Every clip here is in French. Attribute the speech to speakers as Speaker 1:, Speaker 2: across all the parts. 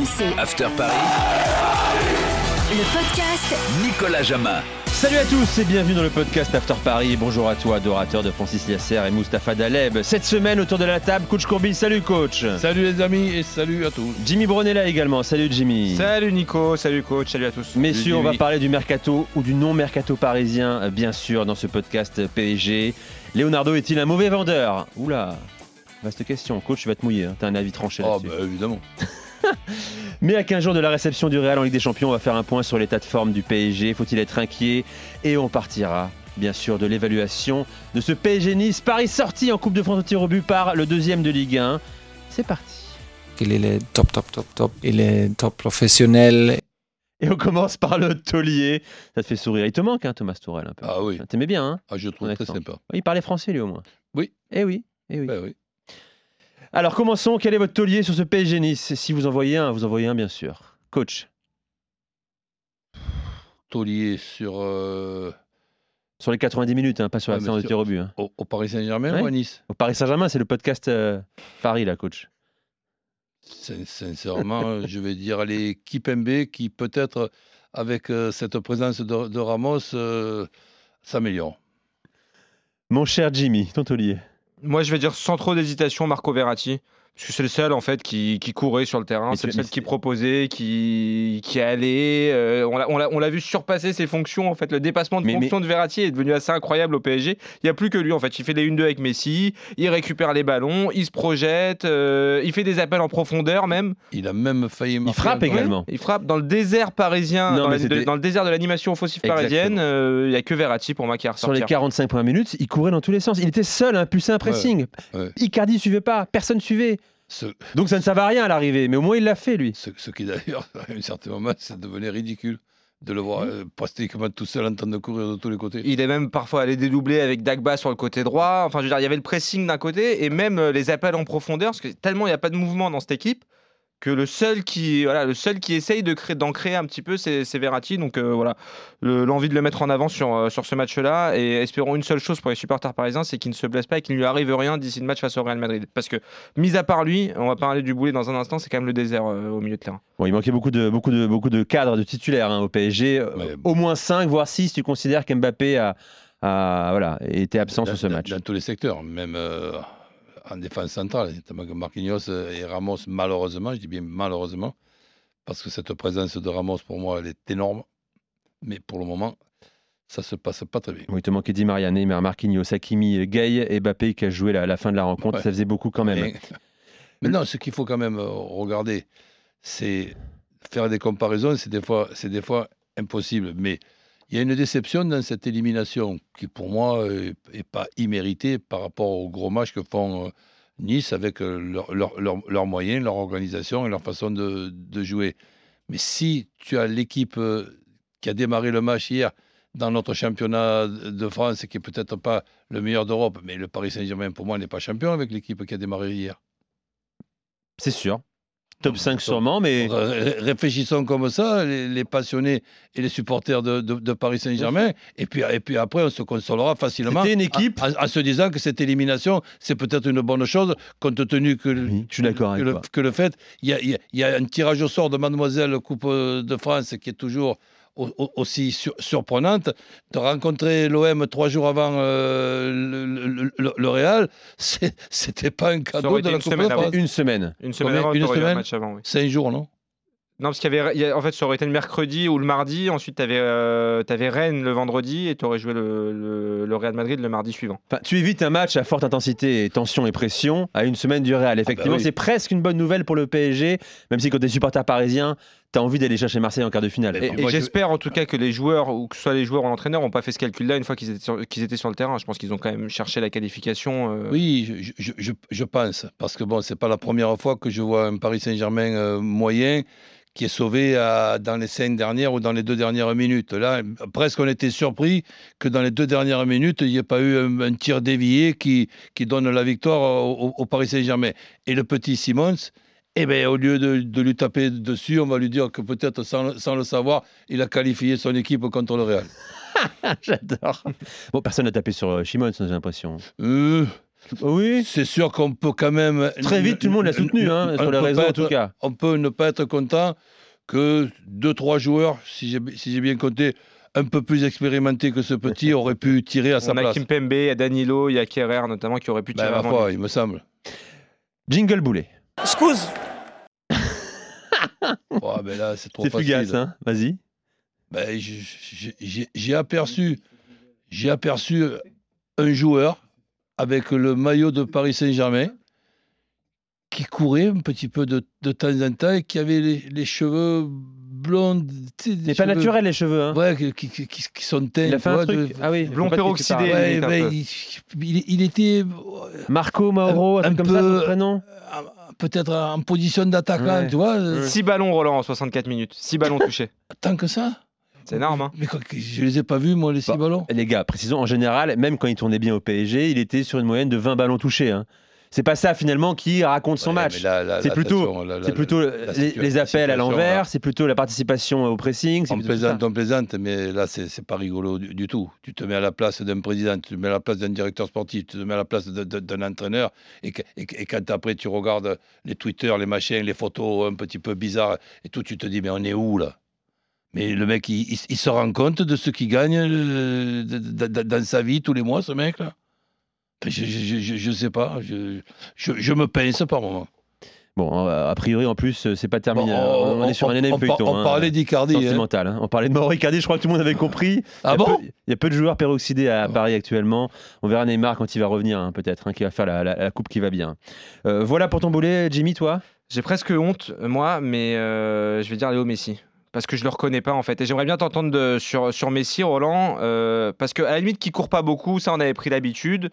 Speaker 1: RMC.
Speaker 2: After Paris.
Speaker 1: Le podcast
Speaker 2: Nicolas Jama.
Speaker 3: Salut à tous et bienvenue dans le podcast After Paris. Bonjour à toi, adorateur de Francis Liasser et Mustapha Daleb. Cette semaine, autour de la table, coach Courbis. Salut coach.
Speaker 4: Salut les amis et salut à tous.
Speaker 3: Jimmy Bronella également. Salut Jimmy.
Speaker 5: Salut Nico, salut coach, salut à tous.
Speaker 3: Messieurs, on va parler du mercato ou du non-mercato parisien, euh, bien sûr, dans ce podcast PSG. Leonardo est-il un mauvais vendeur? Oula, vaste question. Coach, tu vas te mouiller. hein. T'as un avis tranché
Speaker 4: Oh
Speaker 3: là-dessus.
Speaker 4: bah évidemment.
Speaker 3: Mais à 15 jours de la réception du Real en Ligue des Champions, on va faire un point sur l'état de forme du PSG. Faut-il être inquiet Et on partira, bien sûr, de l'évaluation de ce PSG Nice. Paris sorti en Coupe de France au tir au but par le deuxième de Ligue 1. C'est parti.
Speaker 6: qu'il est top, top, top, top. Il est top professionnel.
Speaker 3: Et on commence par le taulier. Ça te fait sourire. Il te manque, hein, Thomas Tourel, un peu.
Speaker 4: Ah oui.
Speaker 3: T'aimais bien, hein
Speaker 4: Ah, je trouve
Speaker 3: Ton
Speaker 4: très sympa.
Speaker 3: Il parlait français, lui, au moins.
Speaker 4: Oui.
Speaker 3: Eh oui. Eh oui.
Speaker 4: Ben oui.
Speaker 3: Alors, commençons. Quel est votre taulier sur ce PSG Nice? Si vous en voyez un, vous en voyez un, bien sûr. Coach,
Speaker 4: Taulier sur euh,
Speaker 3: sur les 90 minutes, hein, pas sur la
Speaker 4: Ouais,
Speaker 3: séance de tir au but. hein.
Speaker 4: au, au Paris Saint-Germain
Speaker 3: Ouais.
Speaker 4: ou à Nice.
Speaker 3: Au Paris Saint-Germain, c'est le podcast euh, Paris, là, coach.
Speaker 4: Sin- Sincèrement, je vais dire allez Kipembe qui peut-être avec euh, cette présence de, de Ramos euh, s'améliore.
Speaker 3: Mon cher Jimmy, ton taulier.
Speaker 5: Moi je vais dire sans trop d'hésitation Marco Verratti. Parce que c'est le seul en fait qui, qui courait sur le terrain, c'est le seul qui proposait, qui, qui allait. euh, on l'a- vu surpasser ses fonctions en fait. Le dépassement de
Speaker 3: Mais-
Speaker 5: fonction de Verratti est devenu assez incroyable au PSG. Il n'y a plus que lui en fait. Il fait des 1-2 avec Messi, il récupère les ballons, il se projette, euh, il fait des appels en profondeur même.
Speaker 4: Il a même failli
Speaker 3: Il frappe
Speaker 4: un-
Speaker 3: également.
Speaker 5: Il frappe dans le désert parisien,
Speaker 3: Non,
Speaker 5: dans, la- dans le désert de l'animation offensive parisienne. euh, Il n'y a que Verratti pour moi qui a
Speaker 3: Sur les
Speaker 5: ressorti.
Speaker 3: 45 premières minutes, il courait dans tous les sens. Il était seul à impulser un pressing.
Speaker 4: ouais.
Speaker 3: Icardi suivait pas, personne suivait.
Speaker 4: Ce,
Speaker 3: Donc ça ne servait à rien à l'arrivée, mais au moins il l'a fait, lui.
Speaker 4: ce, ce qui d'ailleurs, à un certain moment, ça devenait ridicule de le voir euh, pratiquement tout seul en train de courir de tous les côtés.
Speaker 5: Il est même parfois allé dédoubler avec Dagba sur le côté droit. Enfin, je veux dire, il y avait le pressing d'un côté et même euh, les appels en profondeur, parce que tellement il n'y a pas de mouvement dans cette équipe que le seul qui, voilà, le seul qui essaye de créer, d'en créer un petit peu, c'est Verratti. Donc euh, voilà, Le- l'envie de le mettre en avant sur, euh, sur ce match-là. Et espérons une seule chose pour les supporters parisiens, c'est qu'il ne se blesse pas et qu'il ne lui arrive rien d'ici le match face au Real Madrid. Parce que, mis à part lui, on va parler du boulet dans un instant, c'est quand même le désert euh, au milieu de terrain.
Speaker 3: Bon, il manquait beaucoup de, beaucoup de, beaucoup de cadres, de titulaires hein, au PSG. Euh,
Speaker 4: Ouais.
Speaker 3: Au moins 5, voire 6, tu considères qu'Mbappé a, a- voilà, été absent
Speaker 4: dans,
Speaker 3: sur ce
Speaker 4: dans-
Speaker 3: match.
Speaker 4: Dans tous les secteurs, même euh, en défense centrale. Notamment que Marquinhos et Ramos, malheureusement, je dis bien malheureusement, parce que cette présence de Ramos, pour moi, elle est énorme. Mais pour le moment, ça se passe pas très bien.
Speaker 3: Oui, te manquait Di Maria, Neymar, Marquinhos, Hakimi, Gay et Mbappé qui a joué la, la fin de la rencontre.
Speaker 4: Ouais.
Speaker 3: Ça faisait beaucoup quand même.
Speaker 4: Mais, mais non, ce qu'il faut quand même euh, regarder, c'est faire des comparaisons, c'est des fois, c'est des fois impossible. Mais il y a une déception dans cette élimination qui, pour moi, n'est pas imméritée par rapport au gros match que font euh, Nice avec euh, leurs leur, leur- leurs moyens, leur organisation et leur façon de, de jouer. Mais si tu as l'équipe euh, qui a démarré le match hier dans notre championnat de France, qui est peut-être pas le meilleur d'Europe, mais le Paris Saint-Germain, pour moi, n'est pas champion avec l'équipe qui a démarré hier.
Speaker 3: C'est sûr. Top 5
Speaker 4: Donc,
Speaker 3: sûrement, mais
Speaker 4: Ré- Réfléchissons comme ça, les, les passionnés et les supporters de, de- de Paris Saint-Germain, et puis, et puis après, on se consolera facilement.
Speaker 3: C'était une équipe-
Speaker 4: En, se disant que cette élimination, c'est peut-être une bonne chose, compte tenu que,
Speaker 3: Oui, je suis d'accord
Speaker 4: que, le, que le fait, il y a, y a- y a un tirage au sort de Mademoiselle Coupe de France qui est toujours aussi sur- surprenante. De rencontrer l'OM trois jours avant euh, le, le- le- le Real, c'était pas un cadeau de la
Speaker 5: une
Speaker 4: Coupe
Speaker 5: semaine
Speaker 4: de
Speaker 5: avant.
Speaker 4: France.
Speaker 3: une semaine.
Speaker 5: Une semaine
Speaker 4: Combien
Speaker 5: avant,
Speaker 4: Une
Speaker 5: un
Speaker 4: semaine
Speaker 5: match avant, oui.
Speaker 4: Cinq jours, non?
Speaker 5: Non, parce qu'il y avait, il y a- en fait, ça aurait été le mercredi ou le mardi. Ensuite, tu avais, Rennes le vendredi et tu aurais joué le, le- le Real Madrid le mardi suivant.
Speaker 3: Enfin, tu évites un match à forte intensité, et tension et pression à une semaine du Real. Effectivement,
Speaker 4: oui.
Speaker 3: c'est presque une bonne nouvelle pour le PSG, même si quand tu es supporter parisien, tu as envie d'aller chercher Marseille en quart de finale.
Speaker 5: Et,
Speaker 4: je-
Speaker 5: j'espère en tout cas que les joueurs, ou que ce soit les joueurs ou l'entraîneur, n'ont pas fait ce calcul-là une fois qu'ils étaient, sur- qu'ils étaient sur le terrain. Je pense qu'ils ont quand même cherché la qualification. euh,
Speaker 4: Oui, je, je- je- je pense, parce que bon, c'est pas la première fois que je vois un Paris Saint-Germain euh, moyen qui est sauvé à- dans les cinq dernières ou dans les deux dernières minutes. Là, presque on était surpris que dans les deux dernières minutes, il n'y ait pas eu un, un tir dévié qui, qui donne la victoire au, au- au Paris Saint-Germain. Et le petit Simons, eh ben, au lieu de, de lui taper dessus, on va lui dire que peut-être sans, le- sans le savoir, il a qualifié son équipe contre le Real.
Speaker 3: J'adore. Bon, personne n'a tapé sur euh, Shimon, j'ai l'impression.
Speaker 4: Euh,
Speaker 3: Oui.
Speaker 4: c'est sûr qu'on peut quand même.
Speaker 3: Très vite, tout le monde l'a soutenu, hein,
Speaker 4: On
Speaker 3: sur les
Speaker 4: peut
Speaker 3: réseaux
Speaker 4: pas
Speaker 3: en tout
Speaker 4: être-
Speaker 3: cas.
Speaker 4: On peut ne pas être content que deux, trois joueurs, si j'ai si bien compté, un peu plus expérimentés que ce petit, auraient pu tirer à sa
Speaker 5: On a
Speaker 4: place.
Speaker 5: Kimpembe, il y a Danilo, il y a Kerrer notamment qui aurait pu
Speaker 4: Ben,
Speaker 5: tirer
Speaker 4: ma
Speaker 5: avant
Speaker 4: foi,
Speaker 5: lui.
Speaker 4: il me semble.
Speaker 3: Jingle boulet.
Speaker 4: Oh, ben là, c'est trop
Speaker 3: C'est
Speaker 4: facile.
Speaker 3: fugace, hein. Vas-y.
Speaker 4: Ben, j'ai j'ai aperçu, j'ai aperçu un joueur avec le maillot de Paris Saint-Germain qui courait un petit peu de, de temps en temps et qui avait les, les cheveux blonds.
Speaker 3: C'est pas naturel les cheveux, hein.
Speaker 4: Ouais, qui, qui, qui- qui sont teints.
Speaker 3: Il a fait un truc.
Speaker 4: de-
Speaker 3: Ah oui.
Speaker 5: Blond peroxydé.
Speaker 4: Ouais,
Speaker 5: peu.
Speaker 4: il, il- il était
Speaker 3: Marco Mauro, un, comme ça,
Speaker 4: peu-
Speaker 3: son prénom?
Speaker 4: Euh, peut-être en position d'attaquant,
Speaker 3: Ouais.
Speaker 4: tu vois. euh,
Speaker 5: 6 ballons, Roland, en 64 minutes. 6 ballons touchés.
Speaker 4: Tant que ça.
Speaker 5: C'est énorme, hein.
Speaker 4: Mais quoi, que- je les ai pas vus, moi, les six
Speaker 3: Bah,
Speaker 4: ballons.
Speaker 3: Les gars, précisons, en général, même quand il tournait bien au PSG, il était sur une moyenne de 20 ballons touchés. hein. C'est pas ça finalement qui raconte son
Speaker 4: Ouais,
Speaker 3: match. C'est plutôt- C'est plutôt
Speaker 4: la
Speaker 3: les, appels à l'envers, c'est plutôt la participation au pressing. c'est
Speaker 4: On plaisante, on plaisante, mais là, c'est pas rigolo du, du tout. Tu te mets à la place d'un président, tu te mets à la place d'un directeur sportif, tu te mets à la place d'un entraîneur, et, que- et, que- et quand après tu regardes les Twitter, les machins, les photos un petit peu bizarres et tout, tu te dis, mais on est où là? Mais le mec, il, il- il se rend compte de ce qu'il gagne euh, dans sa vie tous les mois, ce mec-là je, je, je, je sais pas, je, je, je me pince par moment.
Speaker 3: Bon, a priori, en plus, euh, c'est pas terminé.
Speaker 4: Bon,
Speaker 3: hein. on, est sur un énorme feuilleton.
Speaker 4: on
Speaker 3: hein,
Speaker 4: parlait d'Icardi. hein.
Speaker 3: sentimental. hein. On parlait de Mauro Icardi, je crois que tout le monde avait compris.
Speaker 4: Ah
Speaker 3: il, y a
Speaker 4: bon
Speaker 3: peu, il y a peu de joueurs peroxydés à
Speaker 4: Ah.
Speaker 3: Paris actuellement. On verra Neymar quand il va revenir, hein, peut-être, hein, qui va faire la, la- la coupe qui va bien. Euh, voilà pour ton boulet, Jimmy, toi?
Speaker 5: J'ai presque honte, moi, mais euh, je vais dire Léo Messi. Parce que je le reconnais pas en fait. Et j'aimerais bien t'entendre sur, sur Messi, Roland. euh, parce qu'à la limite, qui court pas beaucoup, ça on avait pris l'habitude.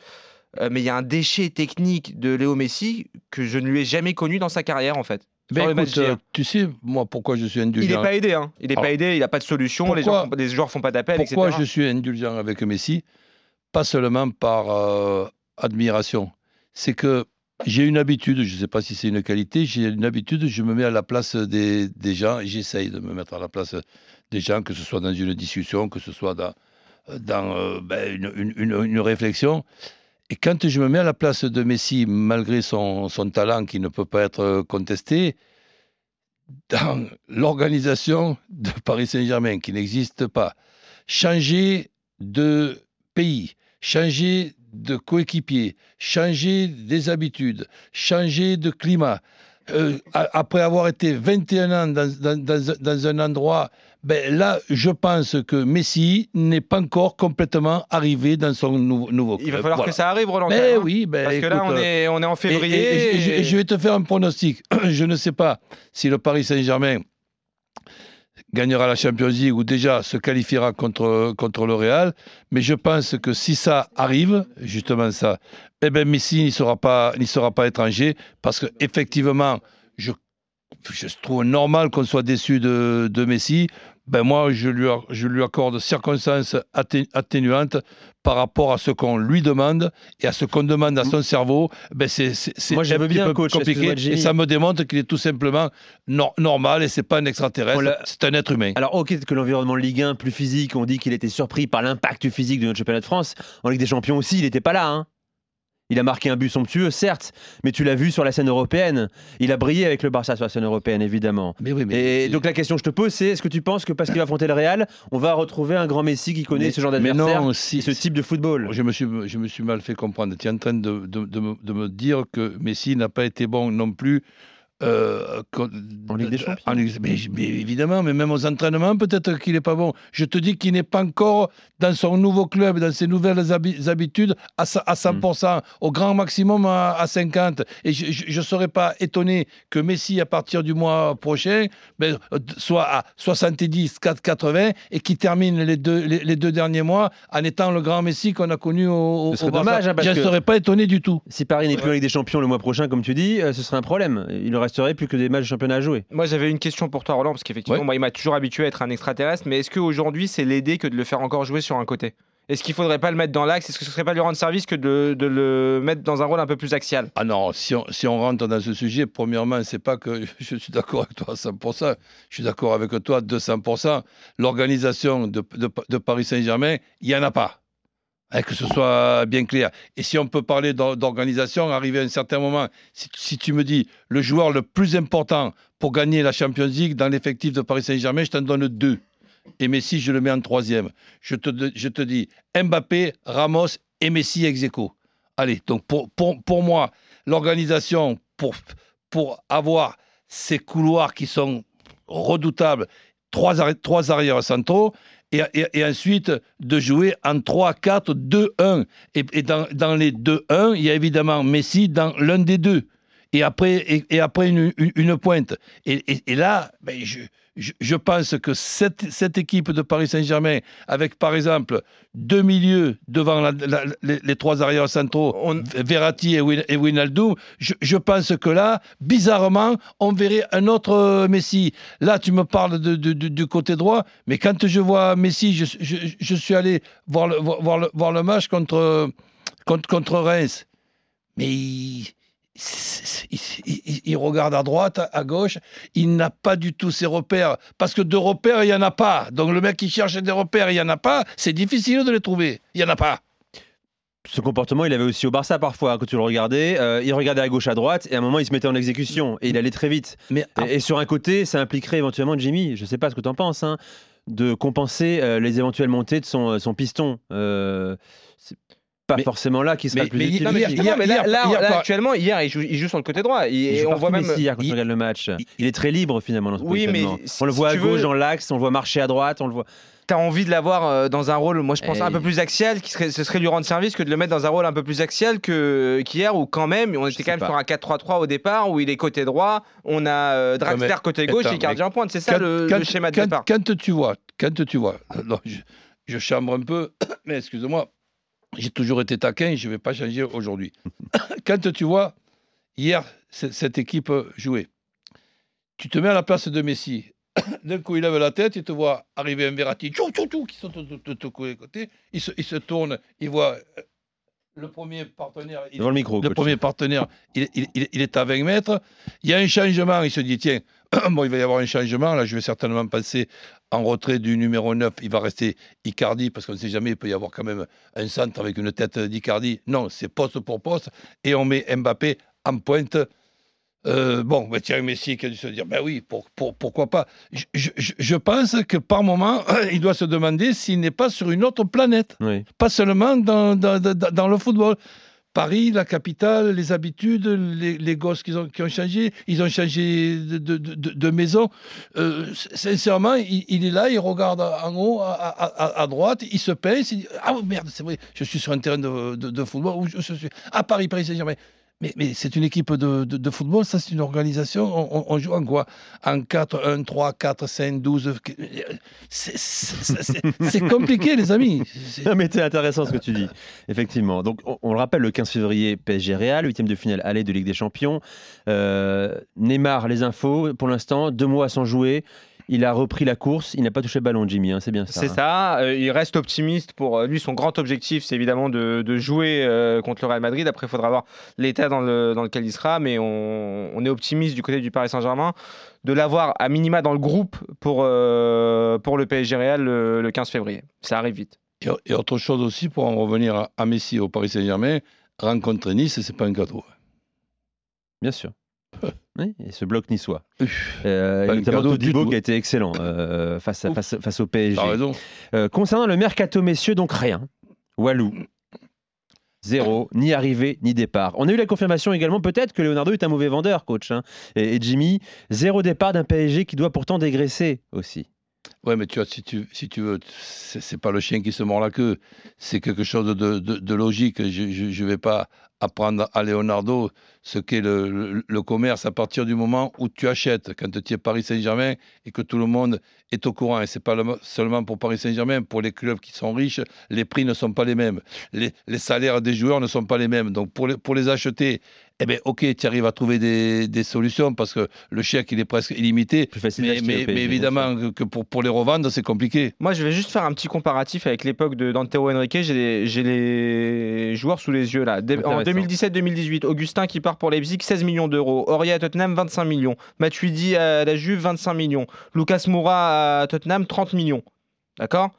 Speaker 5: Euh, mais il y a un déchet technique de Léo Messi que je ne lui ai jamais connu dans sa carrière en fait.
Speaker 4: Ben écoute, euh, tu sais, moi, pourquoi je suis
Speaker 5: Il n'est
Speaker 4: indulgent
Speaker 5: pas aidé, hein. Il n'est pas aidé, il n'a pas de solution, les,
Speaker 4: pourquoi-
Speaker 5: gens font- les joueurs font pas d'appel,
Speaker 4: Pourquoi
Speaker 5: etc.
Speaker 4: je suis indulgent avec Messi? Pas seulement par euh, admiration. C'est que j'ai une habitude, je ne sais pas si c'est une qualité, j'ai une habitude, je me mets à la place des, des gens j'essaye de me mettre à la place des gens, que ce soit dans une discussion, que ce soit dans, dans euh, ben, une, une- une- une réflexion. Et quand je me mets à la place de Messi, malgré son, talent qui ne peut pas être contesté, dans l'organisation de Paris Saint-Germain, qui n'existe pas, changer de pays, changer de coéquipier, changer des habitudes, changer de climat, euh, après avoir été 21 ans dans un endroit, ben là, je pense que Messi n'est pas encore complètement arrivé dans son nou- nouveau club.
Speaker 5: Il va falloir
Speaker 4: Voilà.
Speaker 5: que ça arrive, Roland.
Speaker 4: Ben
Speaker 5: hein.
Speaker 4: oui, ben
Speaker 5: Parce que là, on est, on est en février.
Speaker 4: Et, et je-
Speaker 5: et-
Speaker 4: et je vais te faire un pronostic. Je ne sais pas si le Paris Saint-Germain gagnera la Champions League ou déjà se qualifiera contre, contre le Real. Mais je pense que si ça arrive, justement ça, eh ben Messi n'y sera pas, sera pas étranger parce que effectivement, je, je trouve normal qu'on soit déçu de, de Messi. Ben moi, je lui, je lui accorde circonstances atté- atténuantes par rapport à ce qu'on lui demande et à ce qu'on demande à son cerveau. Ben c'est, c'est, c'est
Speaker 3: Moi, je
Speaker 4: un
Speaker 3: veux
Speaker 4: petit
Speaker 3: bien,
Speaker 4: peu
Speaker 3: coach,
Speaker 4: compliqué. Et ça me démontre qu'il est tout simplement nor- normal et c'est pas un extraterrestre, c'est un être humain.
Speaker 3: Alors, ok, que l'environnement Ligue 1 plus physique, on dit qu'il était surpris par l'impact physique de notre championnat de France. En Ligue des Champions aussi, il n'était pas là. hein. Il a marqué un but somptueux, certes, mais tu l'as vu sur la scène européenne. Il a brillé avec le Barça sur la scène européenne, évidemment.
Speaker 4: Mais oui, mais
Speaker 3: Et donc la question que je te pose, c'est est-ce que tu penses que parce qu'il va affronter le Real, on va retrouver un grand Messi qui connaît
Speaker 4: mais-
Speaker 3: ce genre d'adversaire
Speaker 4: si,
Speaker 3: ce type de football?
Speaker 4: Je me, suis, je me suis mal fait comprendre. Tu es en train de, de- de me, de me dire que Messi n'a pas été bon non plus. Euh,
Speaker 3: En Ligue des Champions.
Speaker 4: en Ligue- mais, mais évidemment, mais même aux entraînements, peut-être qu'il n'est pas bon. Je te dis qu'il n'est pas encore dans son nouveau club, dans ses nouvelles habi- habitudes, à, sa- à 100%, au grand maximum à, à 50%. Et je ne serais pas étonné que Messi, à partir du mois prochain, ben, soit à 70, 4, 80, et qui termine les deux, les, les deux derniers mois en étant le grand Messi qu'on a connu au, au
Speaker 3: Ce serait dommage, hein, parce
Speaker 4: Je ne serais pas étonné du tout.
Speaker 3: Si Paris n'est plus en Ligue des Champions le mois prochain, comme tu dis, euh, ce serait un problème. Il ne resterait plus que des matchs de championnat à jouer.
Speaker 5: Moi, j'avais une question pour toi, Roland, parce qu'effectivement,
Speaker 4: Ouais.
Speaker 5: moi, il m'a toujours habitué à être un extraterrestre. Mais est-ce qu'aujourd'hui, c'est l'aider que de le faire encore jouer sur un côté? Est-ce qu'il faudrait pas le mettre dans l'axe? Est-ce que ce serait pas lui rendre service que de, de le mettre dans un rôle un peu plus axial?
Speaker 4: Ah non, si on, si on rentre dans ce sujet, premièrement, c'est pas que je suis d'accord avec toi à 100%, je suis d'accord avec toi à 200%. L'organisation de, de- de Paris Saint-Germain, il n'y en a pas. Eh, que ce soit bien clair. Et si on peut parler d'or- d'organisation, arrivé à un certain moment, si, tu me dis le joueur le plus important pour gagner la Champions League dans l'effectif de Paris Saint-Germain, je t'en donne deux. Et Messi, je le mets en troisième. Je te, je te dis Mbappé, Ramos et Messi ex aequo. Allez, donc pour, pour, pour moi, l'organisation, pour, pour avoir ces couloirs qui sont redoutables, trois, trois arrières centraux, et, et- et ensuite de jouer en 3, 4, 2, 1. Et, et dans, dans les 2, 1, il y a évidemment Messi dans l'un des deux. Et après, et, après une, une- une pointe. Et là, ben, je, je, je pense que cette, cette équipe de Paris Saint-Germain, avec par exemple deux milieux devant la- la- les, les trois arrières centraux,
Speaker 5: On-
Speaker 4: Verratti et, Win, et je, je pense que là, bizarrement, on verrait un autre euh, Messi. Là, tu me parles de, de- de- du côté droit, mais quand je vois Messi, je, suis allé voir le, voir, le, voir le match contre, contre, contre Reims. Mais il, c'est- il- il- regarde à droite, à gauche, il n'a pas du tout ses repères. Parce que de repères, il n'y en a pas. Donc le mec qui cherche des repères, il n'y en a pas. C'est difficile de les trouver. Il n'y en a pas.
Speaker 3: Ce comportement, il avait aussi au Barça parfois, hein, quand tu le regardais. Euh, il regardait à gauche, à droite, et à un moment, il se mettait en exécution, et il allait très vite.
Speaker 4: Mais
Speaker 3: Et, et sur un côté, ça impliquerait éventuellement, Jimmy, je sais pas ce que tu en penses, hein, de compenser euh, les éventuelles montées de son, son piston. Euh, c'est pas
Speaker 4: Mais-
Speaker 3: forcément là qui sera
Speaker 4: mais-
Speaker 3: plus
Speaker 4: mais
Speaker 3: utile.
Speaker 5: Non, mais
Speaker 4: Hier-
Speaker 5: justement,
Speaker 4: hier-
Speaker 5: mais là,
Speaker 4: hier-
Speaker 5: là-
Speaker 4: hier,
Speaker 5: là,
Speaker 4: par-
Speaker 5: actuellement, hier, il joue, il joue sur le côté droit.
Speaker 3: Il joue
Speaker 5: on voit même.
Speaker 3: Hier, quand
Speaker 4: il-
Speaker 3: on regarde le match.
Speaker 4: il-
Speaker 3: est très libre finalement dans ce
Speaker 5: Oui, mais si
Speaker 3: On le voit
Speaker 5: tu
Speaker 3: à gauche
Speaker 5: veux-
Speaker 3: dans l'axe, on le voit marcher à droite, on le voit.
Speaker 5: T'as envie de l'avoir euh, dans un rôle, moi je pense
Speaker 3: Et-
Speaker 5: un peu plus axial, qui serait, ce serait lui rendre service que de le mettre dans un rôle un peu plus axial qu'hier, où quand même, on était quand même
Speaker 3: pas.
Speaker 5: sur un 4-3-3 au départ, où il est côté droit, on a euh, Draxler côté gauche et Icardi
Speaker 4: mais
Speaker 5: en pointe. C'est ça le, schéma de départ.
Speaker 4: quand tu vois, quand tu vois, je chambre un peu, mais excuse-moi, j'ai toujours été taquin, je ne vais pas changer aujourd'hui. quand tu vois, hier, cette équipe jouer, tu te mets à la place de Messi. D'un coup, il lève la tête, il te voit arriver un Verratti, tchou, tchou, tchou, qui sont de tous les côtés. Il se, il se tourne, il voit euh, le premier partenaire. il-
Speaker 3: Devant le micro.
Speaker 4: le premier partenaire, il, il- il- il est à 20 mètres. Il y a un changement. Il se dit tiens, bon, il va y avoir un changement. Là, je vais certainement passer en retrait du numéro 9. Il va rester Icardi parce qu'on ne sait jamais. Il peut y avoir quand même un centre avec une tête d'Icardi. Non, c'est poste pour poste. Et on met Mbappé en pointe. Euh, bon, bah, tiens, Messi qui a dû se dire, ben oui, pour, pour- pourquoi pas? Je, je- je- je pense que par moment, il doit se demander s'il n'est pas sur une autre planète
Speaker 3: Oui.
Speaker 4: pas seulement dans, dans, dans- dans le football. Paris, la capitale, les habitudes, les, gosses qui ont, changé, ils ont changé de, maison. Euh, sincèrement, il, est là, il regarde en haut, à, droite, il se pince, il dit Ah merde, c'est vrai, je suis sur un terrain de, football où je suis. À Paris, Paris Saint-Germain. Mais, c'est une équipe de, de- football, ça c'est une organisation. On, joue en quoi? En 4, 1, 3, 4, 5, 12. C'est- compliqué, les amis.
Speaker 3: Non, mais c'est intéressant ce que tu dis, effectivement. Donc, on, on le rappelle, le 15 février, PSG Real, huitième de finale aller de Ligue des Champions. Euh, Neymar, les infos, pour l'instant, deux mois sans jouer. Il a repris la course, il n'a pas touché le ballon, Jimmy, hein, c'est bien ça.
Speaker 5: C'est
Speaker 3: hein.
Speaker 5: ça, euh, il reste optimiste pour euh, lui. Son grand objectif, c'est évidemment de, de jouer euh, contre le Real Madrid. Après, il faudra voir l'état dans, le, dans lequel il sera, mais on, on est optimiste du côté du Paris Saint-Germain de l'avoir à minima dans le groupe pour, euh, pour le PSG Real le, le 15 février. Ça arrive vite.
Speaker 4: Et, et autre chose aussi, pour en revenir à, à Messi au Paris Saint-Germain, rencontrer Nice, c'est pas un cadeau.
Speaker 3: Bien sûr. Oui, et ce bloc niçois. Euh, et notamment Todibo
Speaker 4: tout.
Speaker 3: qui a été excellent euh, face, à-
Speaker 4: Ouf.
Speaker 3: face, face au PSG.
Speaker 4: Raison.
Speaker 3: Euh, concernant le mercato, messieurs, donc rien. Walou. Zéro, ni arrivée, ni départ. On a eu la confirmation également, peut-être que Leonardo est un mauvais vendeur, coach. hein. Et, et Jimmy, zéro départ d'un PSG qui doit pourtant dégraisser aussi.
Speaker 4: Ouais, mais tu vois, si tu, si tu veux, c'est c'est pas le chien qui se mord la queue, c'est quelque chose de, de- de logique. Je ne vais pas apprendre à Leonardo ce qu'est le, le- le commerce à partir du moment où tu achètes. Quand tu es Paris Saint-Germain et que tout le monde est au courant. Et c'est pas le- seulement pour Paris Saint-Germain, pour les clubs qui sont riches, les prix ne sont pas les mêmes. Les, les salaires des joueurs ne sont pas les mêmes. Donc pour les, pour les acheter, eh ben, ok, tu arrives à trouver des, des solutions parce que le chèque, il est presque illimité.
Speaker 3: Plus facile
Speaker 4: Mais, mais- évidemment que- pour, pour les revendre, c'est compliqué.
Speaker 5: Moi, je vais juste faire un petit comparatif avec l'époque de Dantero Henrique. J'ai les, j'ai les joueurs sous les yeux là. Dé- En. 2017-2018, Augustin qui part pour Leipzig, 16 millions d'euros. Aurier à Tottenham, 25 millions. Matuidi à la Juve, 25 millions. Lucas Moura à Tottenham, 30 millions. D'accord?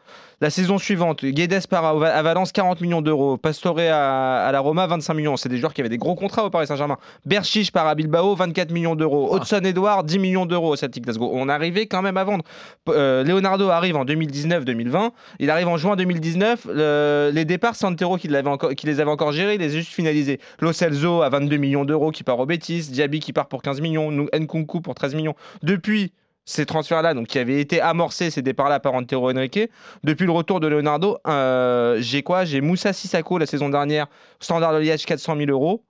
Speaker 5: La saison suivante, Guedes part à, Valence 40 millions d'euros, Pastore à, à la Roma 25 millions. C'est des joueurs qui avaient des gros contrats au Paris Saint-Germain. Berchiche part à Bilbao 24 millions d'euros. Hudson Edouard 10 millions d'euros au Celtic Glasgow. On arrivait quand même à vendre. Euh, Leonardo arrive en 2019-2020. Il arrive en juin 2019. Le- les départs, Santero qui, les avait encore gérés, il les a juste finalisés. Lo Celso à 22 millions d'euros qui part au Betis. Diaby qui part pour 15 millions. Nkunku pour 13 millions. Depuis ces transferts-là, donc qui avaient été amorcés, ces départs-là par Antero Henrique, depuis le retour de Leonardo, euh, j'ai quoi? J'ai Moussa Sissako la saison dernière, Standard de Liège 400 000 euros,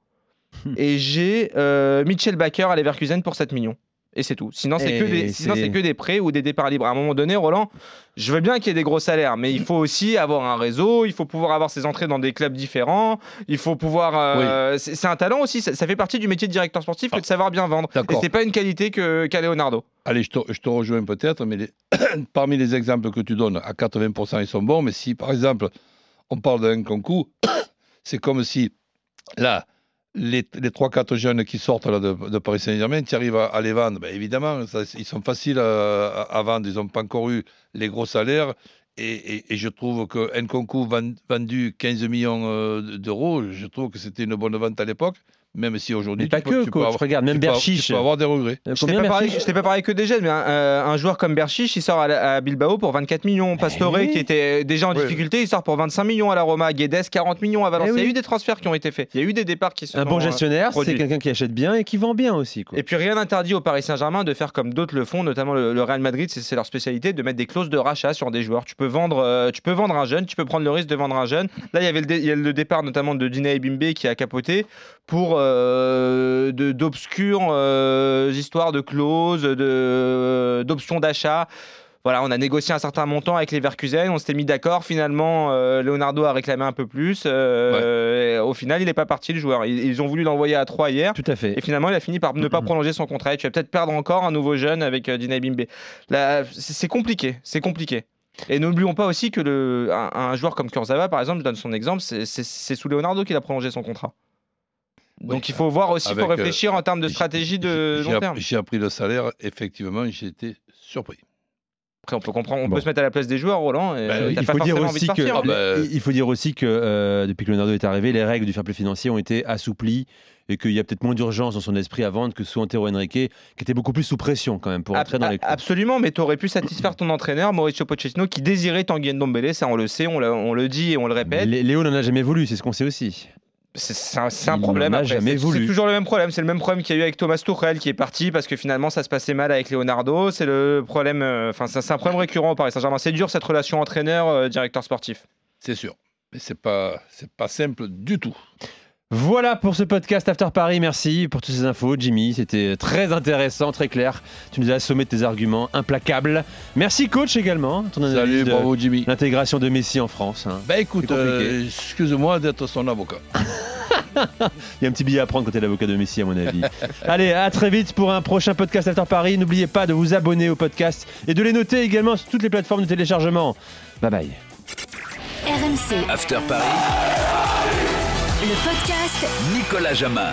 Speaker 5: et j'ai euh, Mitchell Baker à Leverkusen pour 7 millions. Et c'est tout. Sinon, c'est que, des, sinon, que des prêts ou des départs libres. À un moment donné, Roland, je veux bien qu'il y ait des gros salaires, mais il faut aussi avoir un réseau, il faut pouvoir avoir ses entrées dans des clubs différents, il faut pouvoir. euh, c'est, c'est un talent aussi, ça, ça fait partie du métier de directeur sportif que de savoir bien vendre. Et c'est pas une qualité qu'a Leonardo.
Speaker 4: Allez, je te, je te rejoins peut-être, mais les- parmi les exemples que tu donnes, à 80%, ils sont bons. Mais si, par exemple, on parle d'un concours, c'est comme si, là, les, les 3-4 jeunes qui sortent là, de, Paris Saint-Germain, tu arrives à, les vendre. Ben, évidemment, ils sont faciles à, à- vendre. Ils n'ont pas encore eu les gros salaires. Et, je trouve qu'un concours vendu 15 millions euh, d'euros, je trouve que c'était une bonne vente à l'époque, même si aujourd'hui,
Speaker 3: Mais pas
Speaker 4: tu peux-
Speaker 3: que,
Speaker 4: tu peux
Speaker 3: coach.
Speaker 4: avoir-
Speaker 3: Regarde, même Berchiche.
Speaker 4: Tu peux avoir des regrets.
Speaker 3: Euh,
Speaker 5: Je t'ai
Speaker 3: Combien
Speaker 5: pas, t'ai pas parlé que des jeunes, mais un, euh, un joueur comme Berchiche, il sort à, à Bilbao pour 24 millions. Pastore,
Speaker 3: oui.
Speaker 5: qui était déjà en
Speaker 4: Oui.
Speaker 5: difficulté, il sort pour 25 millions à la Roma. Guedes, 40 millions à Valence.
Speaker 3: Eh
Speaker 5: Il y a
Speaker 3: oui.
Speaker 5: eu des transferts qui ont été faits. Il y a eu des départs qui se
Speaker 3: Un
Speaker 5: sont,
Speaker 3: bon
Speaker 5: euh,
Speaker 3: gestionnaire, c'est quelqu'un qui achète bien et qui vend bien aussi. Quoi.
Speaker 5: Et puis rien n'interdit au Paris Saint-Germain de faire comme d'autres le font, notamment le, le Real Madrid, c'est leur spécialité de mettre des clauses de rachat sur des joueurs. Tu peux vendre, euh, tu peux vendre un jeune, tu peux prendre le risque de vendre un jeune. Là, il y avait le, dé- il y a le départ notamment de Dina Ebimbe qui a capoté pour euh, de- d'obscures euh, histoires de clauses, de d'options d'achat. Voilà, on a négocié un certain montant avec les Verkusen, on s'était mis d'accord. Finalement, euh, Leonardo a réclamé un peu plus. euh, au final, il n'est pas parti le joueur. Ils, ils ont voulu l'envoyer à 3 hier.
Speaker 3: Tout à fait.
Speaker 5: Et finalement, il a fini par ne pas prolonger son contrat. Et tu vas peut-être perdre encore un nouveau jeune avec euh, Dina Bimbe. Là, c'est compliqué. C'est compliqué. Et n'oublions pas aussi que le, un, un joueur comme Kurzawa, par exemple, je donne son exemple, c'est sous Leonardo qu'il a prolongé son contrat. Donc
Speaker 4: Oui,
Speaker 5: il faut voir aussi, il faut
Speaker 4: euh,
Speaker 5: réfléchir en termes de stratégie de
Speaker 4: J'ai
Speaker 5: long terme.
Speaker 4: J'ai appris le salaire, effectivement, j'étais surpris.
Speaker 5: Après, on peut comprendre, on
Speaker 3: Bon.
Speaker 5: peut se mettre à la place des joueurs, Roland. Et
Speaker 4: Ben
Speaker 3: Il
Speaker 5: pas
Speaker 3: faut dire aussi que
Speaker 5: partir,
Speaker 3: il faut dire aussi que euh, depuis que Leonardo est arrivé, les règles du fair play financier ont été assouplies et qu'il y a peut-être moins d'urgence dans son esprit à vendre que sous Antero Henrique, qui était beaucoup plus sous pression quand même pour entrer dans les clous.
Speaker 5: Absolument, mais tu aurais pu satisfaire ton entraîneur, Mauricio Pochettino, qui désirait Tanguy Ndombele, ça on le sait, on, on le dit et on le répète.
Speaker 3: Lé- Léo n'en a jamais voulu, c'est ce qu'on sait aussi.
Speaker 5: C'est un, problème. C'est-
Speaker 3: voulu.
Speaker 5: C'est toujours le même problème. C'est le même problème qu'il y a eu avec Thomas Tuchel qui est parti parce que finalement ça se passait mal avec Leonardo. C'est le problème. euh, Enfin, c'est un problème récurrent au Paris Saint-Germain. C'est dur cette relation entraîneur-directeur sportif.
Speaker 4: C'est sûr. Mais c'est pas, c'est pas simple du tout.
Speaker 3: Voilà pour ce podcast After Paris. Merci pour toutes ces infos, Jimmy. C'était très intéressant, très clair. Tu nous as assommé de tes arguments implacables. Merci, coach, également. Ton analyse
Speaker 4: Salut,
Speaker 3: de
Speaker 4: bravo Jimmy.
Speaker 3: l'intégration de Messi en France. hein.
Speaker 4: Bah écoute, euh, excuse-moi d'être son avocat.
Speaker 3: Il y a un petit billet à prendre quand t'es l'avocat de Messi, à mon avis. Allez, à très vite pour un prochain podcast After Paris. N'oubliez pas de vous abonner au podcast et de les noter également sur toutes les plateformes de téléchargement. Bye bye.
Speaker 1: RMC,
Speaker 2: After Paris,
Speaker 1: le podcast.
Speaker 2: Nicolas Jamin.